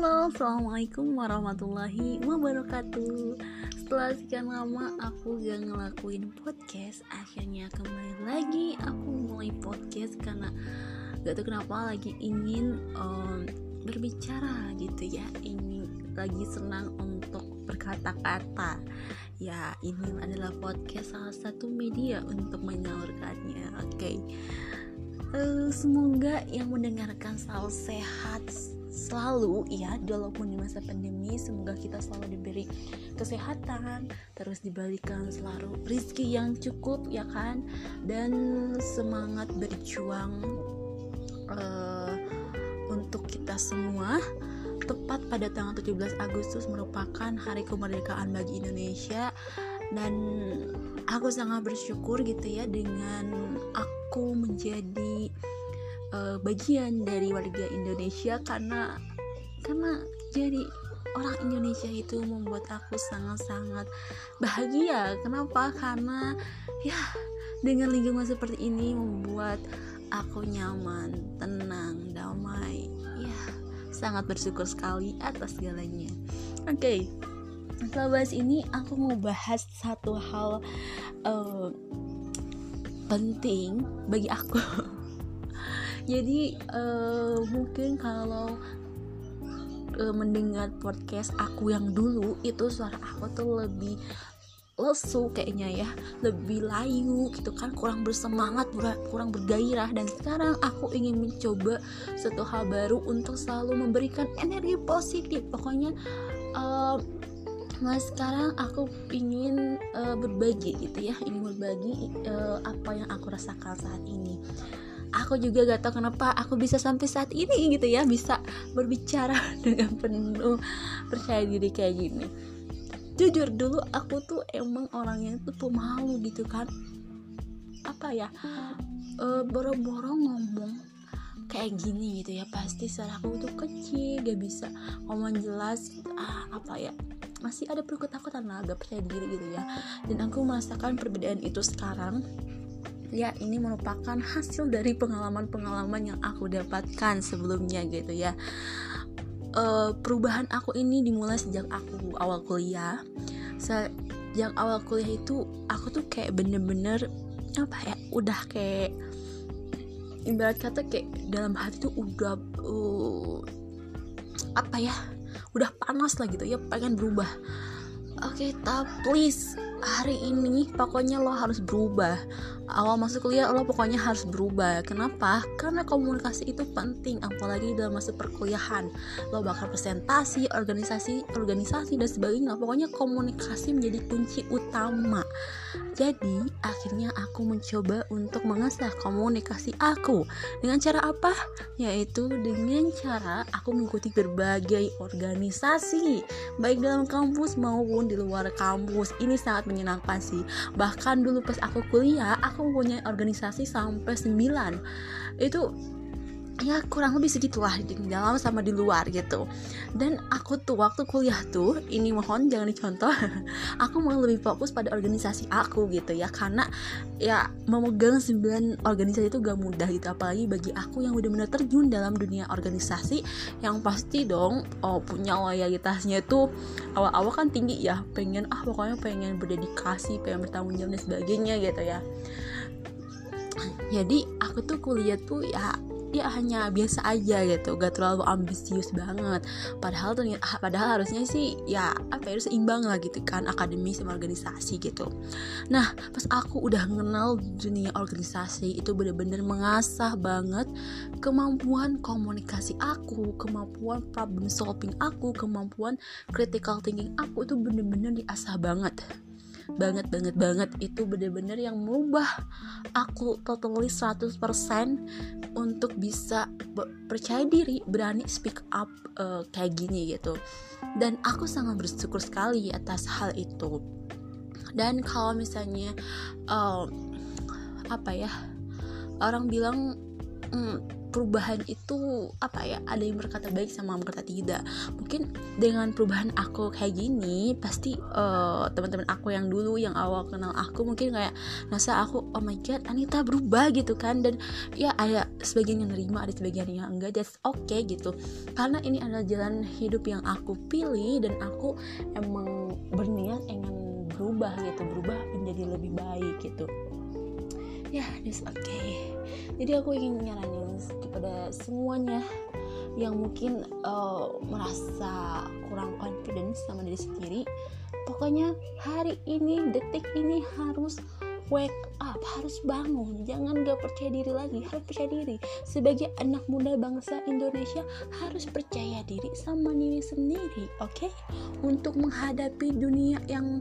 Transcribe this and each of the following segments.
Halo, Assalamualaikum warahmatullahi wabarakatuh. Setelah sekian lama aku gak ngelakuin podcast Akhirnya kembali lagi aku mulai podcast Karena gak tau kenapa lagi ingin um, berbicara gitu ya. Ini lagi senang untuk berkata-kata. Ya ini adalah podcast salah satu media untuk menyalurkannya Oke. Okay. uh, Semoga yang mendengarkan selalu sehat selalu ya walaupun di masa pandemi semoga kita selalu diberi kesehatan terus dibalikan selalu rizki yang cukup ya kan? Dan semangat berjuang uh, untuk kita semua. Tepat pada tanggal 17 Agustus merupakan hari kemerdekaan bagi Indonesia. Dan aku sangat bersyukur gitu ya dengan aku menjadi uh, bagian dari warga Indonesia karena karena jadi orang Indonesia itu membuat aku sangat-sangat bahagia. Kenapa? Karena ya dengan lingkungan seperti ini membuat aku nyaman, tenang, damai. Ya, sangat bersyukur sekali atas segalanya. Oke. Okay. Setelah bahas ini, aku mau bahas satu hal uh, penting bagi aku jadi uh, mungkin kalau uh, mendengar podcast aku yang dulu itu suara aku tuh lebih lesu kayaknya ya. Lebih layu gitu kan kurang bersemangat kurang bergairah. Dan sekarang aku ingin mencoba satu hal baru untuk selalu memberikan energi positif. Pokoknya uh, Nah sekarang aku ingin uh, berbagi gitu ya. Ingin berbagi uh, apa yang aku rasakan saat ini aku juga gak tahu kenapa aku bisa sampai saat ini gitu ya bisa berbicara dengan penuh percaya diri kayak gini. Jujur dulu aku tuh emang orangnya tuh pemalu gitu kan. Apa ya e, boro-boro ngomong kayak gini gitu ya pasti suaraku tuh kecil gak bisa ngomong jelas gitu. ah apa ya masih ada perkutakutan lah gak percaya diri gitu ya. Dan aku merasakan perbedaan itu sekarang ya ini merupakan hasil dari pengalaman-pengalaman yang aku dapatkan sebelumnya gitu ya. Uh, perubahan aku ini dimulai sejak aku awal kuliah. Sejak awal kuliah itu aku tuh kayak bener-bener apa ya udah kayak ibarat kata kayak dalam hati tuh udah uh, apa ya udah panas lah gitu ya pengen berubah. Oke okay, tapi please hari ini pokoknya lo harus berubah. Awal masuk kuliah lo pokoknya harus berubah. Kenapa? Karena komunikasi itu penting apalagi dalam masa perkuliahan. Lo bakal presentasi organisasi organisasi dan sebagainya. Pokoknya komunikasi menjadi kunci utama. Jadi akhirnya aku mencoba untuk mengasah komunikasi aku. Dengan cara apa? Yaitu dengan cara aku mengikuti berbagai organisasi. Baik dalam kampus maupun di luar kampus. Ini sangat menyenangkan sih. Bahkan dulu pas aku kuliah aku mempunyai organisasi sampai 9 itu ya kurang lebih segitulah di dalam sama di luar gitu. Dan aku tuh waktu kuliah tuh ini mohon jangan dicontoh aku mau lebih fokus pada organisasi aku gitu ya. Karena ya memegang 9 organisasi itu gak mudah gitu. Apalagi bagi aku yang udah benar terjun dalam dunia organisasi yang pasti dong oh punya loyalitasnya tuh awal-awal kan tinggi ya. Pengen ah pokoknya pengen berdedikasi pengen bertanggung jawab dan sebagainya gitu ya. Jadi aku tuh kuliah tuh ya ya hanya biasa aja gitu gak terlalu ambisius banget. Padahal tuh padahal harusnya sih ya apa ya seimbang lah gitu kan akademi sama organisasi gitu. Nah pas aku udah kenal dunia organisasi itu bener-bener mengasah banget kemampuan komunikasi aku kemampuan problem solving aku kemampuan critical thinking aku itu bener-bener diasah banget banget banget banget. Itu bener-bener yang merubah aku totally 100% untuk bisa percaya diri berani speak up uh, kayak gini gitu. Dan aku sangat bersyukur sekali atas hal itu. Dan kalau misalnya uh, apa ya orang bilang mm, perubahan itu apa ya ada yang berkata baik sama berkata tidak. Mungkin dengan perubahan aku kayak gini pasti uh, teman-teman aku yang dulu yang awal kenal aku mungkin kayak nasa aku oh my god Anita berubah gitu kan. Dan ya ada sebagian yang nerima ada sebagian yang enggak that's okay gitu. Karena ini adalah jalan hidup yang aku pilih dan aku emang berniat ingin berubah gitu. Berubah menjadi lebih baik gitu. Ya that's okay jadi aku ingin nyaranin kepada semuanya yang mungkin uh, merasa kurang confidence sama diri sendiri pokoknya hari ini detik ini harus wake up harus bangun jangan gak percaya diri lagi harus percaya diri sebagai anak muda bangsa Indonesia harus percaya diri sama diri sendiri oke okay? untuk menghadapi dunia yang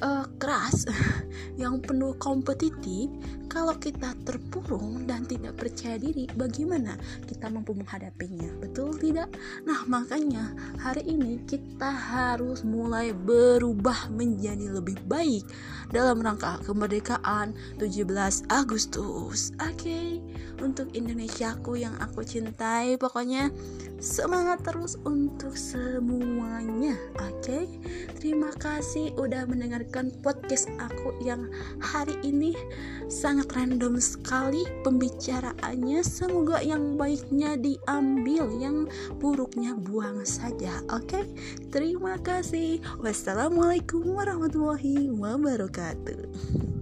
uh, keras yang penuh kompetitif kalau kita terpurung dan tidak percaya diri, bagaimana kita mampu menghadapinya? Betul tidak? Nah, makanya hari ini kita harus mulai berubah menjadi lebih baik dalam rangka kemerdekaan 17 Agustus. Oke, okay? untuk Indonesiaku yang aku cintai, pokoknya semangat terus untuk semuanya. Oke, okay? terima kasih udah mendengarkan podcast aku yang hari ini sangat sangat random sekali pembicaraannya. Semoga yang baiknya diambil yang buruknya buang saja. Oke okay? terima kasih. Wassalamualaikum warahmatullahi wabarakatuh